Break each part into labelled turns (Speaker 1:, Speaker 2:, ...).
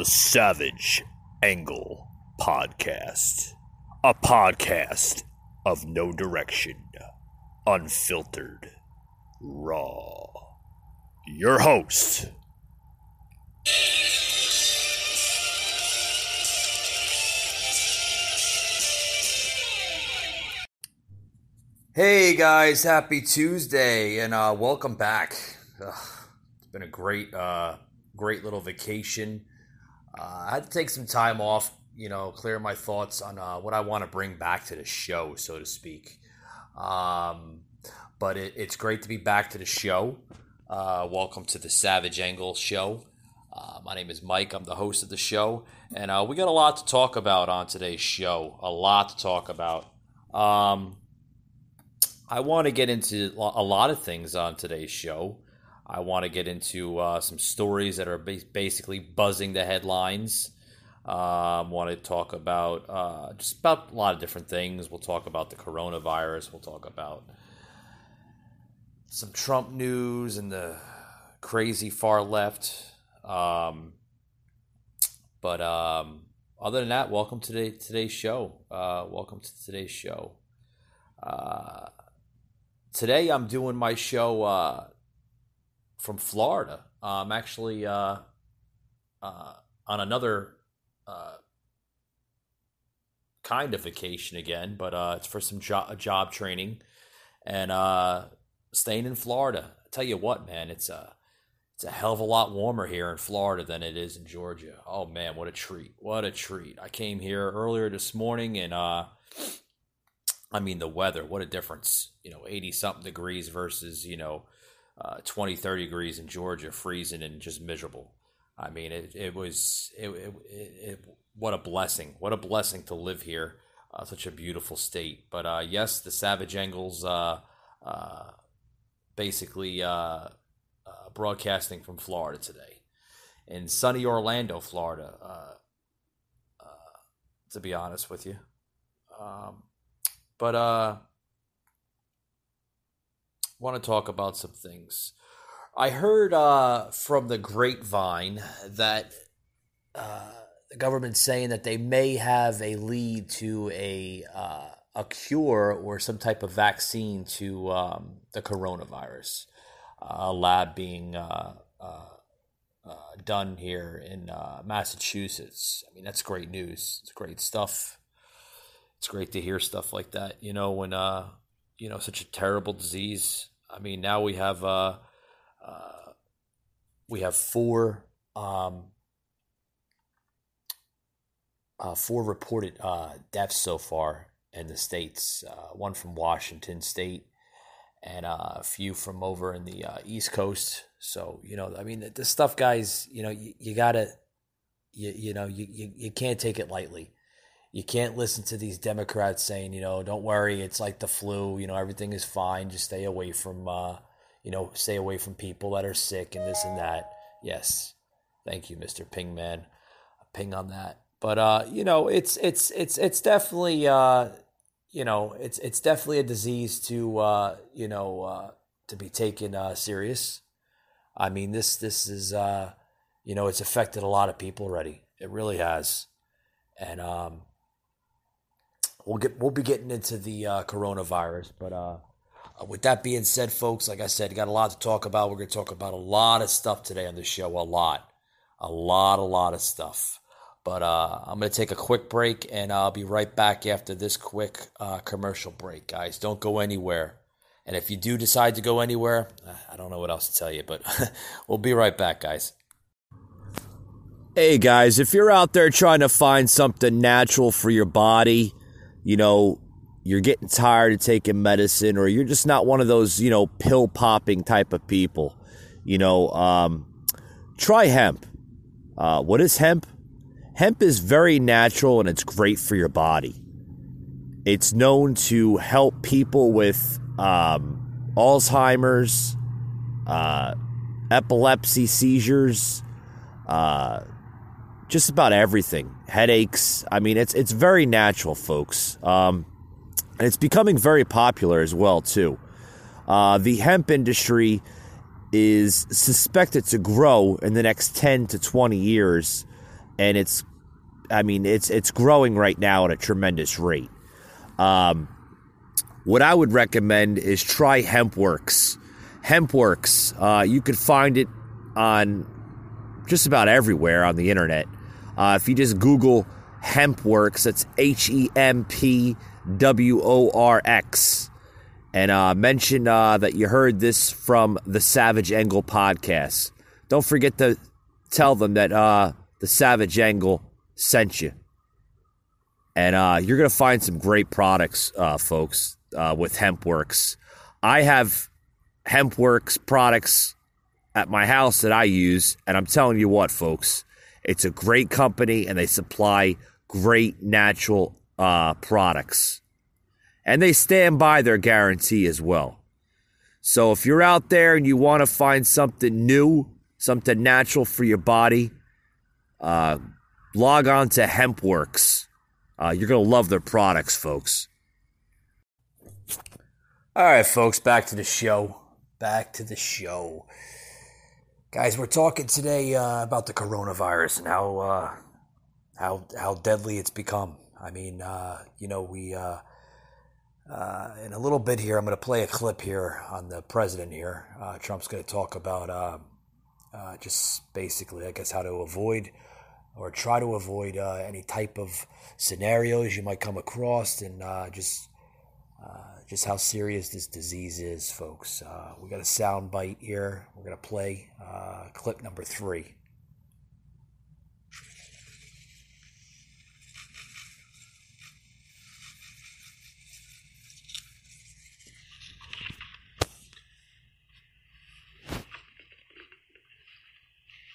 Speaker 1: the Savage Angle Podcast. A podcast of no direction, unfiltered, raw. Your host,
Speaker 2: Hey guys, happy Tuesday and uh, welcome back. Ugh, it's been a great, uh, great little vacation. Uh, I had to take some time off, you know, clear my thoughts on uh, what I want to bring back to the show, so to speak. Um, but it, it's great to be back to the show. Uh, welcome to the Savage Angle Show. Uh, my name is Mike. I'm the host of the show, and uh, we got a lot to talk about on today's show. A lot to talk about. Um, I want to get into a lot of things on today's show. I want to get into uh, some stories that are basically buzzing the headlines. I um, want to talk about uh, just about a lot of different things. We'll talk about the coronavirus. We'll talk about some Trump news and the crazy far left. Um, but um, other than that, welcome to today, today's show. Uh, welcome to today's show. Uh, today I'm doing my show uh, from Florida. I'm actually uh, uh, on another uh, kind of vacation again, but uh, it's for some job training and uh, staying in Florida. I tell you what, man, it's a it's a hell of a lot warmer here in Florida than it is in Georgia. Oh man, what a treat! What a treat! I came here earlier this morning and I mean, the weather, what a difference. You know, 80 something degrees versus, you know, uh, 20, 30 degrees in Georgia, freezing and just miserable. I mean, it, it was, it, it, it, what a blessing. What a blessing to live here. Uh, such a beautiful state. But uh, yes, the Savage Angles uh, uh, basically uh, broadcasting from Florida today. In sunny Orlando, Florida, to be honest with you. Um, but uh want to talk about some things. I heard uh from the grapevine that uh the government's saying that they may have a lead to a uh, a cure or some type of vaccine to um, the coronavirus. Uh, a lab being uh, uh, done here in Massachusetts. I mean, that's great news. It's great stuff it's great to hear stuff like that. You know, when you know, such a terrible disease. I mean, now we have uh, uh we have four um, uh, four reported uh, deaths so far in the states. Uh, one from Washington State, and uh, a few from over in the East Coast. So you know, I mean, this stuff, guys. You know, you, you gotta, you you know, you, you you can't take it lightly you can't listen to these Democrats saying, you know, don't worry, it's like the flu, you know, everything is fine. Just stay away from, uh, you know, stay away from people that are sick and this and that. Yes, thank you, Mister Pingman. Ping on that. But uh, you know, it's it's it's it's definitely uh, you know, it's it's definitely a disease to uh, you know uh, to be taken uh, serious. I mean, this this is uh, you know, it's affected a lot of people already. It really has, and um, we'll get we'll be getting into the uh, coronavirus, but uh, uh, with that being said, folks, like I said, got a lot to talk about. We're going to talk about a lot of stuff today on the show. A lot, a lot, a lot of stuff. But uh, I'm going to take a quick break, and I'll be right back after this quick uh, commercial break, guys. Don't go anywhere. And if you do decide to go anywhere, I don't know what else to tell you, but we'll be right back, guys. Hey, guys, if you're out there trying to find something natural for your body, you know, you're getting tired of taking medicine or you're just not one of those, you know, pill popping type of people, you know, um, try hemp. Uh, what is hemp? Hemp is very natural and it's great for your body. It's known to help people with um, Alzheimer's, uh, epilepsy, seizures, uh, just about everything. Headaches. I mean, it's it's very natural, folks. Um, and it's becoming very popular as well too. Uh, the hemp industry is suspected to grow in the next 10 to 20 years
Speaker 3: and it's, I mean, it's it's growing right now at a tremendous rate. Um, what I would recommend is try HempWorx. HempWorx, uh, you could find it on just about everywhere on the internet. Uh, if you just Google HempWorx, that's H E M P W O R X, and uh, mention uh, that you heard this from the Savage Angle podcast. Don't forget to tell them that uh, the Savage Angle sent you. And uh, you're going to find some great products, uh, folks, with HempWorx. I have HempWorx products at my house that I use, and I'm telling you what, folks, it's a great company and they supply great natural uh, products. And they stand by their guarantee as well. So if you're out there and you want to find something new, something natural for your body, uh, log on to HempWorx. Uh, you're going to love their products, folks.
Speaker 2: All right, folks, back to the show. Back to the show. Guys, we're talking today uh, about the coronavirus and how uh, how how deadly it's become. I mean, uh, you know, we uh, uh, in a little bit here, I'm going to play a clip here on the president here. Uh, Trump's going to talk about just basically, I guess, how to avoid or try to avoid any type of scenarios you might come across, and just just how serious this disease is, folks. Uh, we got a sound bite here. We're going to play uh, clip number three.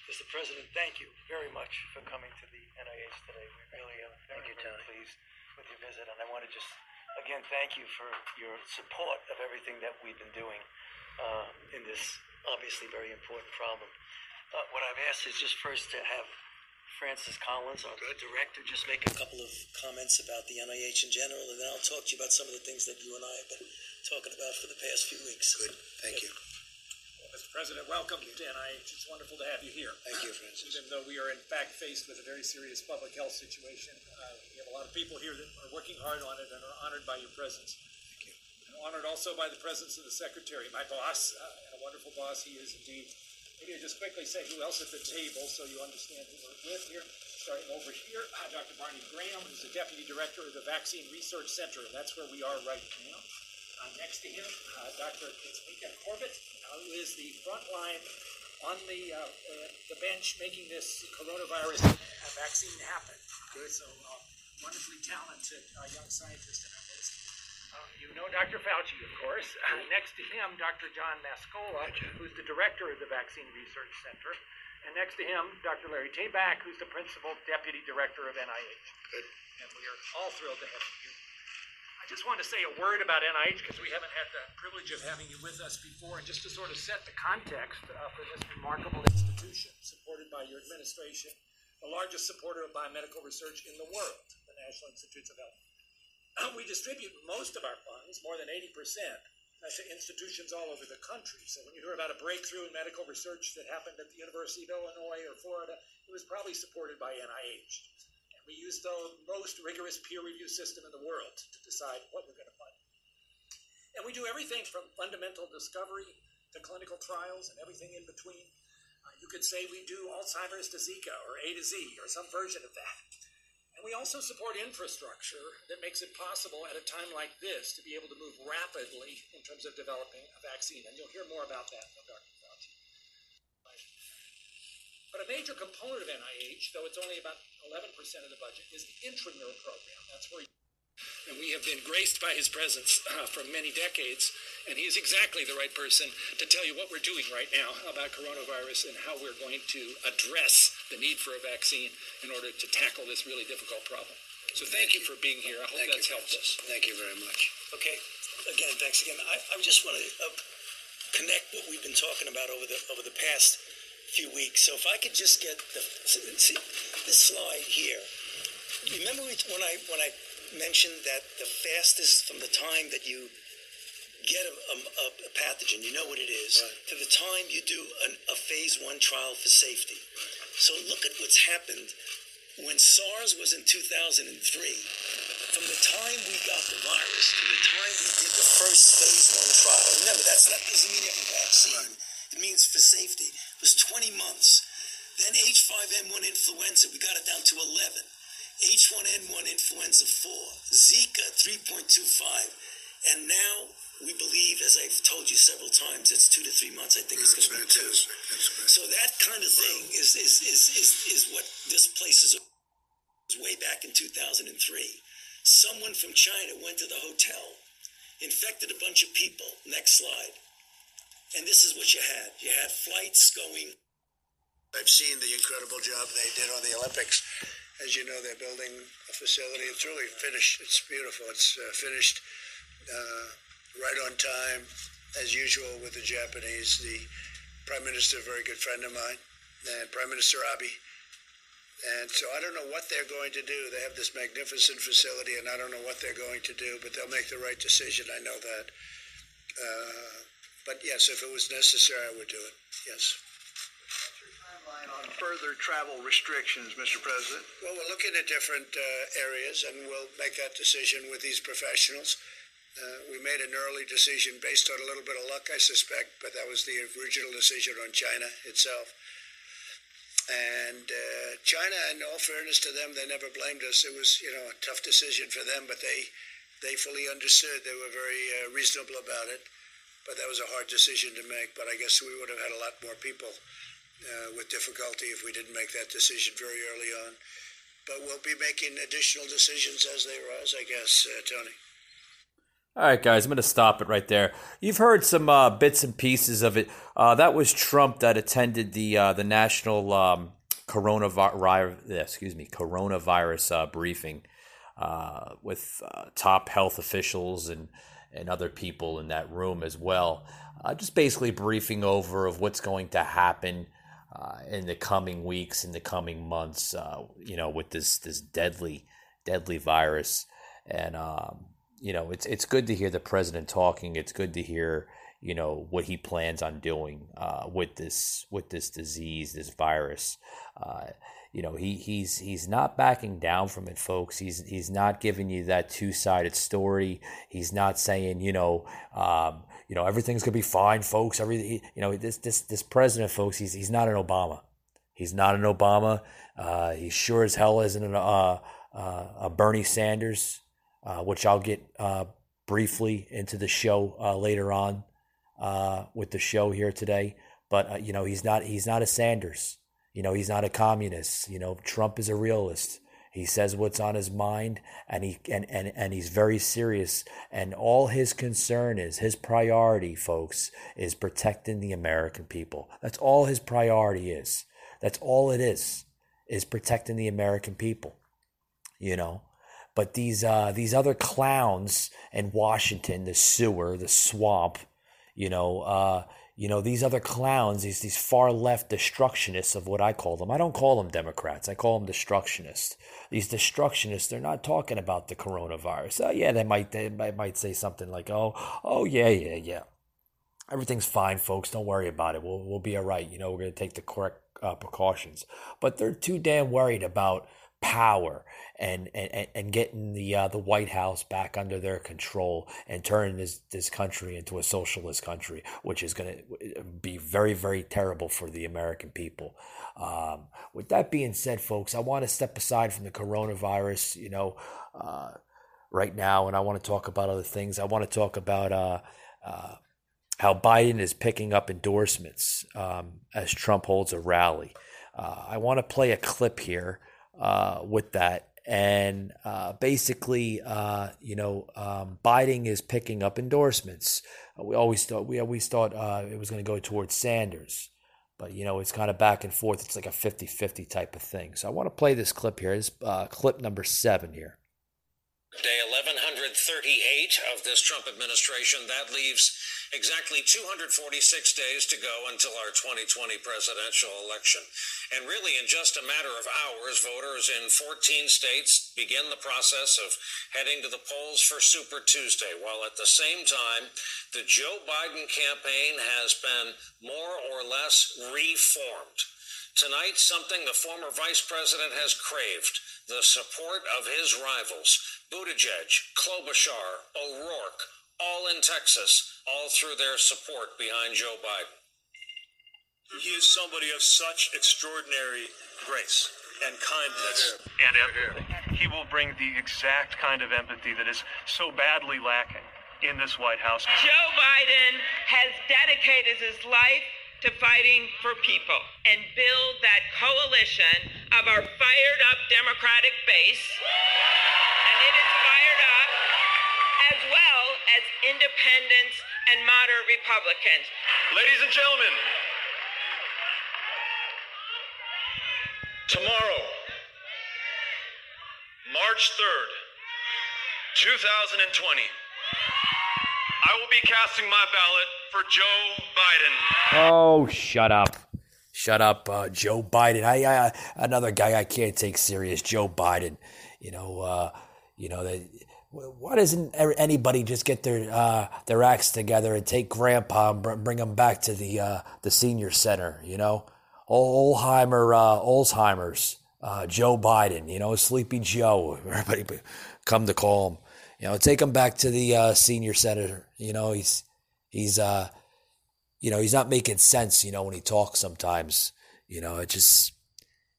Speaker 4: Mr. President, thank you very much for coming to the NIH today. We really are very,
Speaker 5: you,
Speaker 4: very pleased with your visit, and I want to just again thank you for your support of everything that we've been doing uh, in this obviously very important problem. Uh, what I've asked is just first to have Francis Collins, our director, just make a couple of comments about the NIH in general, and then I'll talk to you about some of the things that you and I have been talking about for the past few weeks.
Speaker 5: Good, thank you.
Speaker 6: Mr. President, welcome to NIH. It's wonderful to have you here.
Speaker 5: Thank you, Francis.
Speaker 6: Even though we are in fact faced with a very serious public health situation, uh, we have a lot of people here that are working hard on it and are honored by your presence.
Speaker 5: Thank you.
Speaker 6: And honored also by the presence of the Secretary, my boss, uh, and a wonderful boss he is indeed. Maybe I just quickly say who else at the table so you understand who we're with here. Starting over here, uh, Dr. Barney Graham, who's the Deputy Director of the Vaccine Research Center, and that's where we are right now. Uh, next to him, uh, Dr. Kizzmekia Corbett, uh, who is the front line on the the bench making this coronavirus vaccine happen. Good. So uh, wonderfully talented uh, young scientist in our midst. You know Dr. Fauci, of course. Uh, next to him, Dr. John Mascola, who's the director of the Vaccine Research Center. And next to him, Dr. Larry Tabak, who's the principal deputy director of NIH.
Speaker 5: Good.
Speaker 6: And we are all thrilled to have you here. I just want to say a word about NIH because we haven't had the privilege of having you with us before, and just to sort of set the context uh, for this remarkable institution supported by your administration, the largest supporter of biomedical research in the world, the National Institutes of Health. we distribute most of our funds, more than 80%, uh, to institutions all over the country. So when you hear about a breakthrough in medical research that happened at the University of Illinois or Florida, it was probably supported by NIH. We use the most rigorous peer review system in the world to decide what we're going to fund. And we do everything from fundamental discovery to clinical trials and everything in between. Uh, you could say we do Alzheimer's to Zika or A to Z or some version of that. And we also support infrastructure that makes it possible at a time like this to be able to move rapidly in terms of developing a vaccine. And you'll hear more about that Dr. Fauci. But a major component of NIH, though it's only about 11% of the budget, is the intramural program. That's where and we have been graced by his presence uh, for many decades, and he is exactly the right person to tell you what we're doing right now about coronavirus and how we're going to address the need for a vaccine in order to tackle this really difficult problem. So thank you for being here. I hope
Speaker 5: Thank
Speaker 6: that's
Speaker 5: you,
Speaker 6: helped us.
Speaker 5: Thank you very much.
Speaker 4: Okay, again, thanks again. I, I just want to uh, connect what we've been talking about over the over the past few weeks. So if I could just get the see this slide here. Remember when I when I mentioned that the fastest from the time that you get a, a, a pathogen, you know what it is,
Speaker 5: Right.
Speaker 4: to the time you do an, a phase one trial for safety. So look at what's happened when SARS was in 2003, from the time we got the virus to the time we did the first phase one trial, remember that's not doesn't mean a vaccine. It means for safety. It was 20 months. Then H5N1 influenza, we got it down to 11. H1N1 influenza 4, Zika 3.25, and now we believe, as I've told you several times, it's two to three months. I think it's going to be two. So that kind of thing is, is, is, is, is what this place is way back in 2003. Someone from China went to the hotel, infected a bunch of people. Next slide. And this is what you had. You had flights going.
Speaker 5: I've seen the incredible job they did on the Olympics. As you know, they're building a facility. It's really finished. It's beautiful. It's uh, finished uh, right on time, as usual with the Japanese. The Prime Minister, a very good friend of mine, and Prime Minister Abe. And so I don't know what they're going to do. They have this magnificent facility, and I don't know what they're going to do, but they'll make the right decision. I know that. Uh, but yes, if it was necessary, I would do it. Yes.
Speaker 7: on further travel restrictions, Mr. President?
Speaker 5: Well, we're looking at different uh, areas, and we'll make that decision with these professionals. Uh, we made an early decision based on a little bit of luck, I suspect, but that was the original decision on China itself. And uh, China, in all fairness to them, they never blamed us. It was, you know, a tough decision for them, but they they fully understood. They were very uh, reasonable about it. But that was a hard decision to make. But I guess we would have had a lot more people uh, with difficulty if we didn't make that decision very early on. But we'll be making additional decisions as they arise, I guess, uh, Tony.
Speaker 2: All right, guys, I'm going to stop it right there. You've heard some uh, bits and pieces of it. Uh, that was Trump that attended the uh, the national um, coronavirus, excuse me, coronavirus uh, briefing uh, with uh, top health officials and and other people in that room as well. Uh, just basically briefing over of what's going to happen uh, in the coming weeks, in the coming months. Uh, you know, with this this deadly deadly virus and. Um, you know, it's it's good to hear the president talking. It's good to hear you know what he plans on doing uh, with this with this disease, this virus. Uh, you know, he he's he's not backing down from it, folks. He's he's not giving you that two sided story. He's not saying you know. Um, you know everything's gonna be fine, folks. Everything, you know, this this this president, folks. He's he's not an Obama. He's not an Obama. Uh, he sure as hell isn't an, uh, uh, a Bernie Sanders uh, which I'll get uh, briefly into the show uh, later on uh, with the show here today. But uh, you know, he's not he's not a Sanders. You know, he's not a communist. You know, Trump is a realist. He says what's on his mind, and he and, and, and he's very serious. And all his concern is his priority, folks, is protecting the American people. That's all his priority is. That's all it is, is protecting the American people. You know, but these uh, these other clowns in Washington, the sewer, the swamp, you know, uh, you know these other clowns, these these far left destructionists of what I call them. I don't call them Democrats. I call them destructionists. These destructionists, they're not talking about the coronavirus. Uh, yeah, they might they might, might say something like, "Oh, oh yeah, yeah, yeah." Everything's fine, folks. Don't worry about it. We'll we'll be all right. You know, we're gonna take the correct uh, precautions. But they're too damn worried about power and and, and getting the uh, the White House back under their control and turning this this country into a socialist country, which is going to be very very terrible for the American people. Um, with that being said, folks, I want to step aside from the coronavirus. You know. Uh, right now, and I want to talk about other things. I want to talk about uh, uh, how Biden is picking up endorsements um, as Trump holds a rally. Uh, I want to play a clip here uh, with that. And uh, basically, uh, you know, um, Biden is picking up endorsements. We always thought we always thought uh, it was going to go towards Sanders, but you know, it's kind of back and forth. It's like a 50-50 type of thing. So I want to play this clip here. This uh, clip number seven here.
Speaker 8: Day 1138 of this Trump administration. That leaves exactly 246 days to go until our 2020 presidential election. And really, in just a matter of hours, voters in 14 states begin the process of heading to the polls for Super Tuesday, while at the same time, the Joe Biden campaign has been more or less reformed. Tonight, something the former vice president has craved the support of his rivals Buttigieg, Klobuchar, O'Rourke, all in Texas, all through their support behind Joe Biden.
Speaker 9: He is somebody of such extraordinary grace and kindness.
Speaker 10: And empathy. He will bring the exact kind of empathy that is so badly lacking in this White House.
Speaker 11: Joe Biden has dedicated his life to fighting for people and build that coalition of our fired up Democratic base. And it is fired independents and moderate Republicans.
Speaker 10: Ladies and gentlemen, tomorrow, March 3rd, 2020, I will be casting my ballot for Joe Biden.
Speaker 2: Oh, shut up. Shut up, uh, Joe Biden. I, I, another guy I can't take serious, Joe Biden. You know, uh, you know that. Why doesn't anybody just get their uh, their acts together and take Grandpa and bring him back to the uh, the senior center? You know, Olheimer, uh, Alzheimer's, uh, Joe Biden. You know, Sleepy Joe. Everybody come to call him. You know, take him back to the uh, senior center. You know, he's he's uh you know he's not making sense you know when he talks sometimes you know it just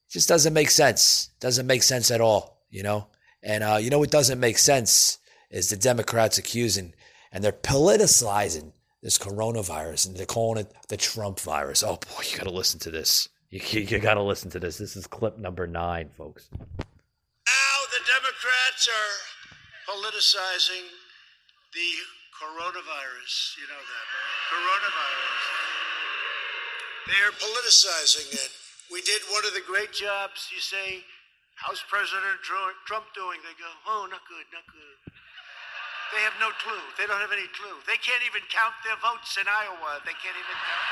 Speaker 2: just doesn't make sense doesn't make sense at all you know and uh you know what doesn't make sense is the democrats accusing and they're politicizing this coronavirus and they're calling it the trump virus oh boy you gotta listen to this you, you gotta listen to this this is clip number nine folks
Speaker 5: now the democrats are politicizing the coronavirus. You know that, right? Coronavirus. They're politicizing it. We did one of the great jobs. You say, How's President Trump doing? They go, Oh, not good, not good. They have no clue. They don't have any clue. They can't even count their votes in Iowa. They can't even count.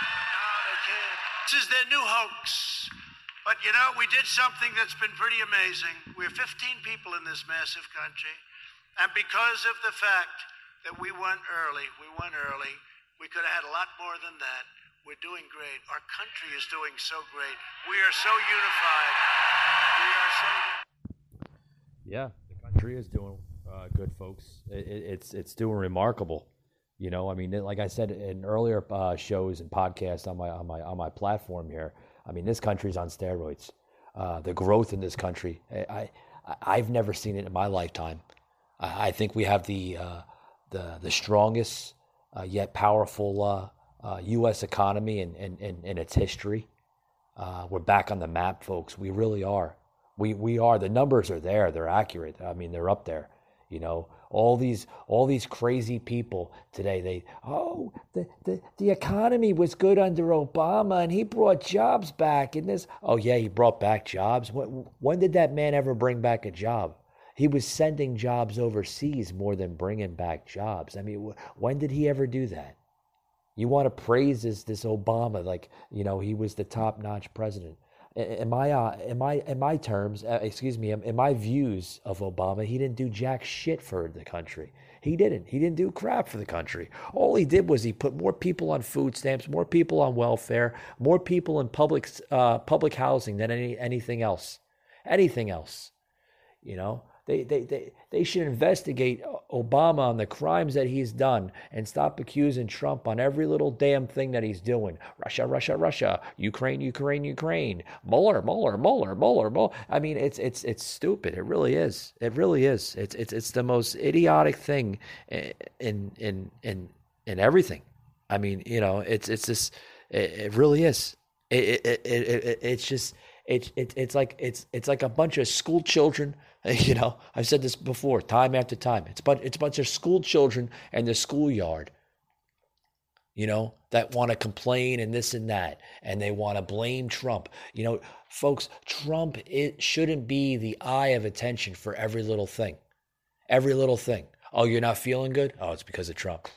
Speaker 5: No, they can't. This is their new hoax. But you know, we did something that's been pretty amazing. We're 15 people in this massive country. And because of the fact that we went early, we went early, we could have had a lot more than that. We're doing great. Our country is doing so great. We are so unified. We are so.
Speaker 2: Yeah, the country is doing uh, good, folks. It, it, it's it's doing remarkable. You know, I mean, like I said in earlier uh, shows and podcasts on my on my on my platform here. I mean, this country's on steroids. Uh, the growth in this country, I, I I've never seen it in my lifetime. I think we have the uh, the the strongest uh, yet powerful U.S. Uh, uh, economy and, in, in, in its history. Uh, we're back on the map, folks. We really are. We we are. The numbers are there. They're accurate. I mean, they're up there. You know, all these all these crazy people today. They oh the the, the economy was good under Obama and he brought jobs back. And this oh yeah, he brought back jobs. When, when did that man ever bring back a job? He was sending jobs overseas more than bringing back jobs. I mean, when did he ever do that? You want to praise this, this Obama like you know he was the top notch president. In my uh, in my in my terms, uh, excuse me, in, my views of Obama, he didn't do jack shit for the country. He didn't. He didn't do crap for the country. All he did was he put more people on food stamps, more people on welfare, more people in public uh, public housing than any anything else. Anything else, you know. They, they, they, they should investigate Obama on the crimes that he's done and stop accusing Trump on every little damn thing that he's doing. Russia, Russia, Russia, Ukraine, Ukraine, Ukraine, Mueller, Mueller, Mueller, Mueller, Mueller. I mean, it's it's it's stupid. It really is. It really is. It's it's it's the most idiotic thing in in in in everything. I mean, you know, it's it's this. It, it really is. It, it, it, it, it's just it's it, it's like it's it's like a bunch of school children You know, I've said this before, time after time. It's but it's a bunch of school children and the schoolyard. You know, that want to complain and this and that, and they want to blame Trump. You know, folks, Trump it shouldn't be the eye of attention for every little thing. Every little thing. Oh, you're not feeling good? Oh, it's because of Trump.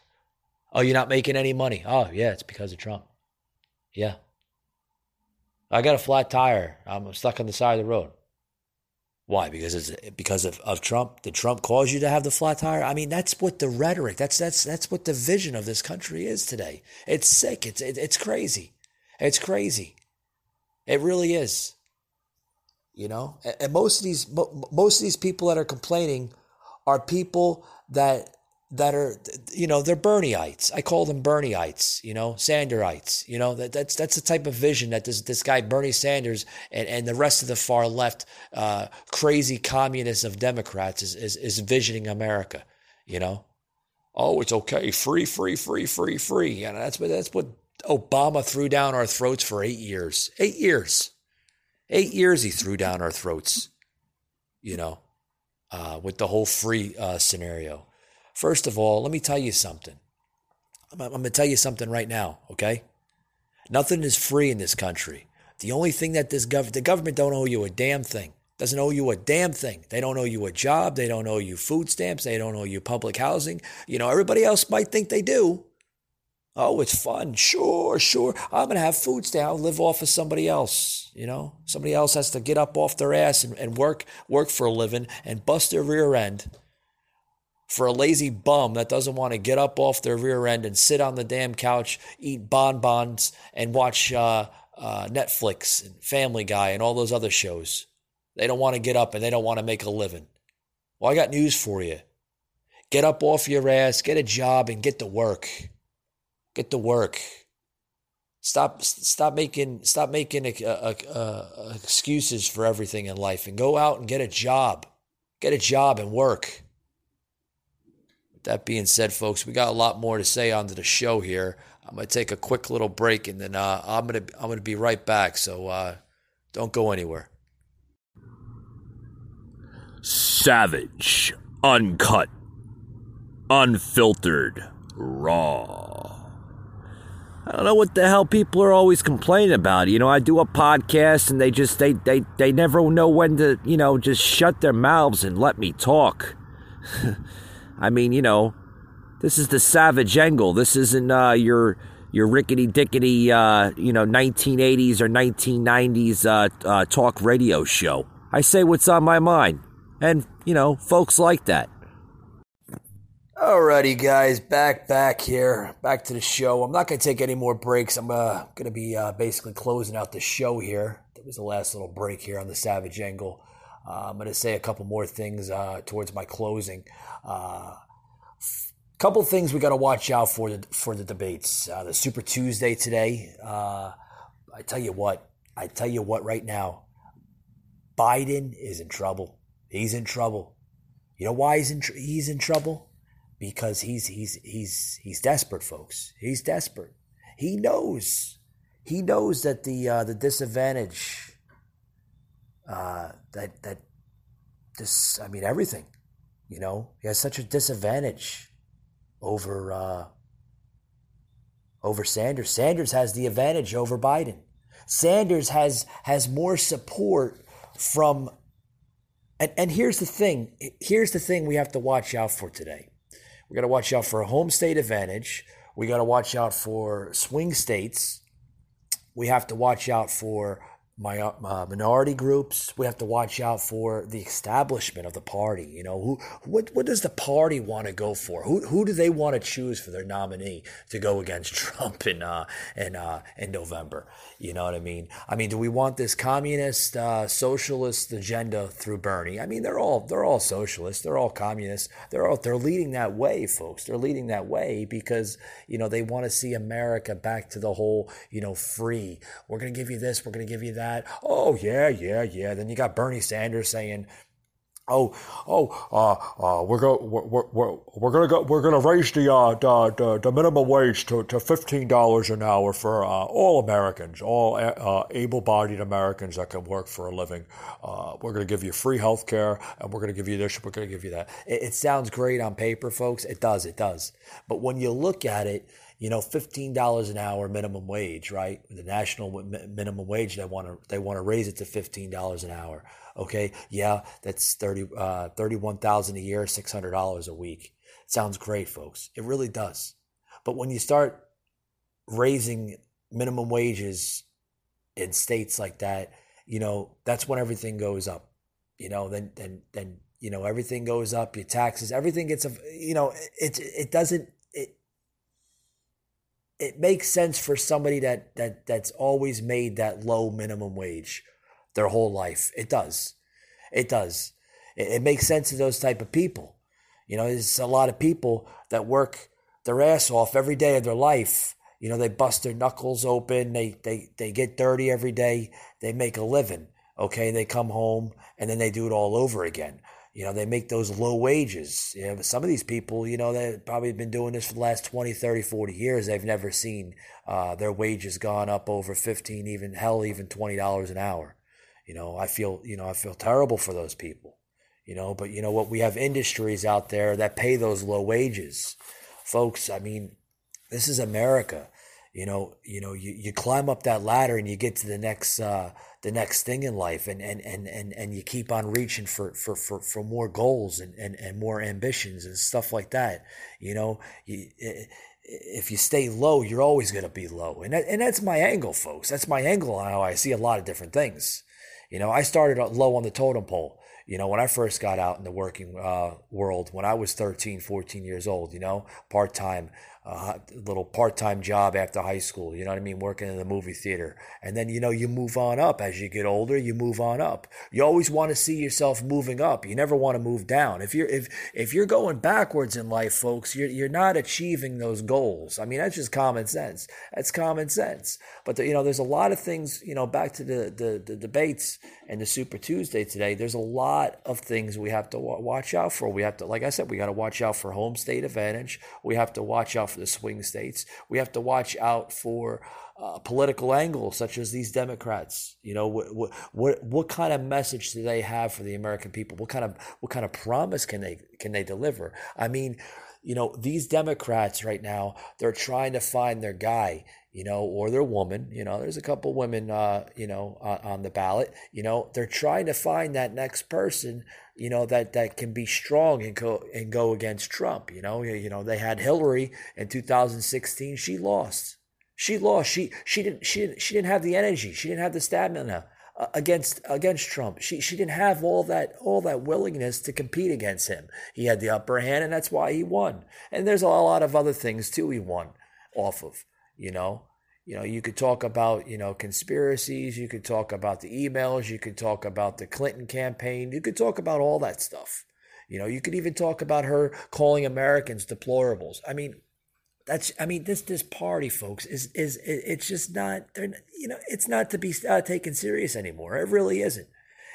Speaker 2: Oh, you're not making any money? Oh, yeah, it's because of Trump. Yeah. I got a flat tire. I'm stuck on the side of the road. Why? Because it's because of, of Trump. Did Trump cause you to have the flat tire? I mean, that's what the rhetoric. That's that's that's what the vision of this country is today. It's sick. It's it, it's crazy. It's crazy. It really is. You know, and, and most of these most of these people that are complaining are people that that are you know they're Bernieites. I call them Bernieites. You know, Sanderites. You know that that's that's the type of vision that this this guy Bernie Sanders and, and the rest of the far left uh, crazy communists of Democrats is, is is visioning America. You know, oh it's okay, free, free, free, free, free. And that's what that's what Obama threw down our throats for eight years. Eight years. Eight years he threw down our throats, you know, uh, with the whole free uh, scenario. First of all, let me tell you something. I'm, I'm going to tell you something right now, okay? Nothing is free in this country. The only thing that this government, the government don't owe you a damn thing. Doesn't owe you a damn thing. They don't owe you a job. They don't owe you food stamps. They don't owe you public housing. You know, everybody else might think they do, Oh, it's fun. Sure, sure. I'm going to have food stamps. I'll live off of somebody else. You know, somebody else has to get up off their ass and, and work, work for a living and bust their rear end for a lazy bum that doesn't want to get up off their rear end and sit on the damn couch, eat bonbons, and watch uh, uh, Netflix and Family Guy and all those other shows. They don't want to get up and they don't want to make a living. Well, I got news for you. Get up off your ass, get a job, and get to work. Get to work. Stop stop making stop making excuses for everything in life and go out and get a job. Get a job and work. That being said, folks, we got a lot more to say onto the show here. I'm gonna take a quick little break and then uh, I'm gonna I'm gonna be right back. So uh, don't go anywhere.
Speaker 3: Savage, uncut, unfiltered, raw. I don't know what the hell people are always complaining about. You know, I do a podcast and they just they they they never know when to, you know, just shut their mouths and let me talk. I mean, you know, this is the savage angle. This isn't uh, your your rickety dickety uh, you know 1980s or 1990s uh, uh, talk radio show. I say what's on my mind, and you know, folks like that.
Speaker 2: Alrighty, guys, back back here, back to the show. I'm not gonna take any more breaks. I'm uh, gonna be uh, basically closing out the show here. That was the last little break here on the Savage Angle. Uh, I'm gonna say a couple more things uh, towards my closing. Uh, couple things we got to watch out for the for the debates. Uh, the Super Tuesday today. Uh, I tell you what. I tell you what. Right now, Biden is in trouble. He's in trouble. You know why he's in tr- he's in trouble? because he's he's he's he's desperate, folks. He's desperate. He knows. He knows that the uh, the disadvantage uh, that that this I mean everything, you know, he has such a disadvantage over uh, over Sanders. Sanders has the advantage over Biden. Sanders has has more support from and, and here's the thing. Here's the thing we have to watch out for today. We got to watch out for a home state advantage. We got to watch out for swing states. We have to watch out for my uh, minority groups. We have to watch out for the establishment of the party. You know, who what what does the party want to go for? Who who do they want to choose for their nominee to go against Trump in uh in uh in November? You know what I mean? I mean, do we want this communist uh, socialist agenda through Bernie? I mean, they're all they're all socialists. They're all communists. They're all they're leading that way, folks. They're leading that way because you know they want to see America back to the whole you know free. We're gonna give you this. We're gonna give you that that. Oh, yeah, yeah, yeah. Then you got Bernie Sanders saying, Oh, oh, uh, uh, we're go, we're, we're, we're gonna go, we're gonna raise the, uh, the, the, the minimum wage to, to fifteen dollars an hour for, uh, all Americans, all, uh, able-bodied Americans that can work for a living. Uh, we're gonna give you free health care, and we're gonna give you this, we're gonna give you that. It, it sounds great on paper, folks. It does, it does. But when you look at it, you know, fifteen dollars an hour minimum wage, right? The national minimum wage, they want to they want to raise it to fifteen dollars an hour. Okay, yeah, that's 30, uh, 31,000 a year, six hundred dollars a week. Sounds great, folks. It really does. But when you start raising minimum wages in states like that, you know, that's when everything goes up. You know, then then then you know everything goes up. Your taxes, everything gets a you know it it doesn't it makes sense for somebody that that that's always made that low minimum wage their whole life. It does. It does. It, it makes sense to those type of people. You know, there's a lot of people that work their ass off every day of their life. You know, they bust their knuckles open. They they they get dirty every day. They make a living. Okay, they come home and then they do it all over again. You know, they make those low wages. You know, some of these people, you know, they've probably been doing this for the last 20, 30, 40 years. They've never seen uh, their wages gone up over 15, even hell, even $20 an hour. You know, I feel, you know, I feel terrible for those people, you know, but you know what? We have industries out there that pay those low wages. Folks, I mean, this is America. You know, you know, you, you climb up that ladder and you get to the next, uh, the next thing in life and and and and, and you keep on reaching for for for, for more goals and, and and more ambitions and stuff like that you know? You, if you stay low you're always going to be low. And that, and that's my angle folks. That's my angle on how I see a lot of different things. You know I started low on the totem pole you know when I first got out in the working uh, world when I was 13 14 years old you know part-time a little part-time job after high school you know what i mean working in the movie theater. And then you know you move on up. As you get older you move on up. You always want to see yourself moving up. You never want to move down. If you're if if you're going backwards in life folks you're, you're not achieving those goals. I mean that's just common sense. That's common sense. But the, you know there's a lot of things you know back to the the, the debates and the super tuesday today there's a lot of things we have to watch out for. We have to like i said we got to watch out for home state advantage. We have to watch out for the swing states. We have to watch out for uh, political angles such as these Democrats. You know, what, what what kind of message do they have for the American people? What kind of what kind of promise can they can they deliver? I mean, you know, these Democrats right now they're trying to find their guy you know, or their woman. You know, there's a couple women, uh, you know, on the ballot. You know, they're trying to find that next person you know that that can be strong and go and go against Trump. You know, you know they had Hillary in 2016. She lost. She lost. She she didn't she didn't she didn't have the energy. She didn't have the stamina uh, against against Trump. She she didn't have all that all that willingness to compete against him. He had the upper hand, and that's why he won. And there's a lot of other things too he won off of. You know, you know, you could talk about, you know, conspiracies, you could talk about the emails, you could talk about the Clinton campaign, you could talk about all that stuff. You know, you could even talk about her calling Americans deplorables. I mean, that's I mean this this party, folks, is is it's just not they're you know it's not to be uh, taken serious anymore. It really isn't.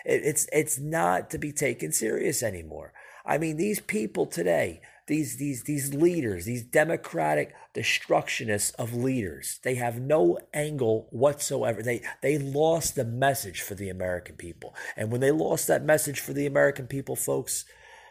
Speaker 2: It, it's it's not to be taken serious anymore. I mean these people today these these these leaders, these democratic destructionists of leaders. They have no angle whatsoever. They they lost the message for the American people. And when they lost that message for the American people, folks,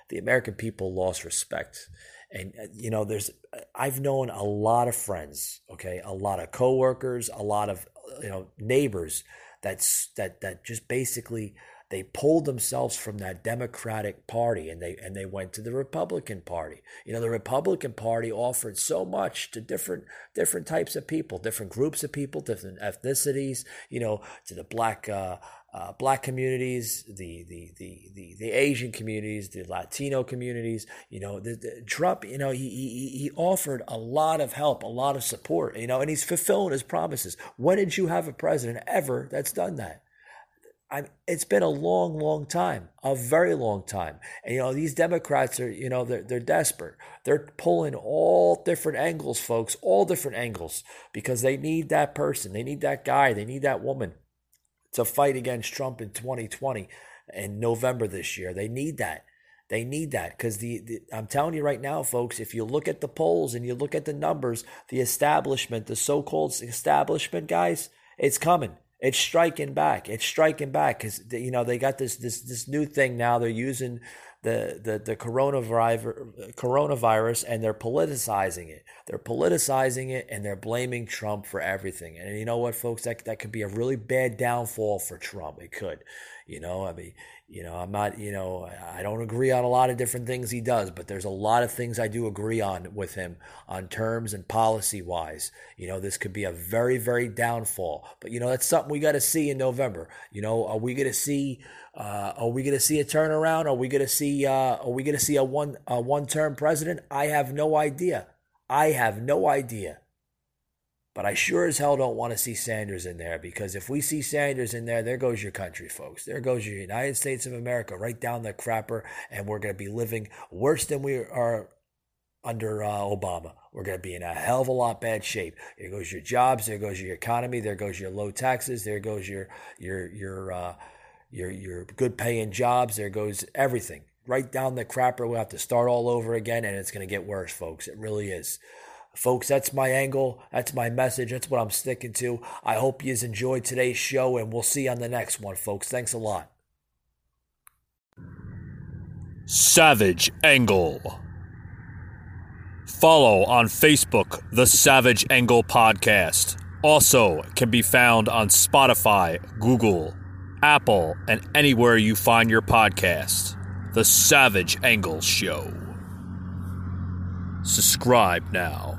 Speaker 2: the American people lost respect. And uh, you know, there's I've known a lot of friends, okay, a lot of coworkers, a lot of you know neighbors that's that that just basically they pulled themselves from that Democratic Party and they and they went to the Republican Party. You know, the Republican Party offered so much to different different types of people, different groups of people, different ethnicities. You know, to the black. Uh, uh, black communities, the, the the the the Asian communities, the Latino communities. You know, the, the Trump. You know, he, he he offered a lot of help, a lot of support. You know, and he's fulfilling his promises. When did you have a president ever that's done that? I, it's been a long, long time, a very long time. And, you know, these Democrats are, you know, they're, they're desperate. They're pulling all different angles, folks, all different angles, because they need that person. They need that guy. They need that woman to fight against Trump in 2020 in November this year. They need that. They need that because the, the, I'm telling you right now, folks. If you look at the polls and you look at the numbers, the establishment, the so-called establishment guys, it's coming. It's striking back. It's striking back because you know they got this this this new thing now. They're using the the the coronavirus coronavirus and they're politicizing it. They're politicizing it and they're blaming Trump for everything. And you know what, folks, that that could be a really bad downfall for Trump. It could. You know, I mean, you know, I'm not, you know, I don't agree on a lot of different things he does, but there's a lot of things I do agree on with him on terms and policy wise. You know, this could be a very, very downfall. But you know, that's something we got to see in November. You know, are we going to see? Uh, are we going to see a turnaround? Are we going to see? Uh, are we going to see a one a one term president? I have no idea. I have no idea. But I sure as hell don't want to see Sanders in there because if we see Sanders in there, there goes your country, folks. There goes your United States of America right down the crapper, and we're going to be living worse than we are under uh, Obama. We're going to be in a hell of a lot bad shape. There goes your jobs. There goes your economy. There goes your low taxes. There goes your your your uh, your your good paying jobs. There goes everything right down the crapper. We'll have to start all over again, and it's going to get worse, folks. It really is. Folks, that's my angle. That's my message. That's what I'm sticking to. I hope you enjoyed today's show, and we'll see you on the next one, folks. Thanks a lot.
Speaker 1: Savage Angle. Follow on Facebook the Savage Angle Podcast. Also can be found on Spotify, Google, Apple, and anywhere you find your podcast. The Savage Angle Show. Subscribe now.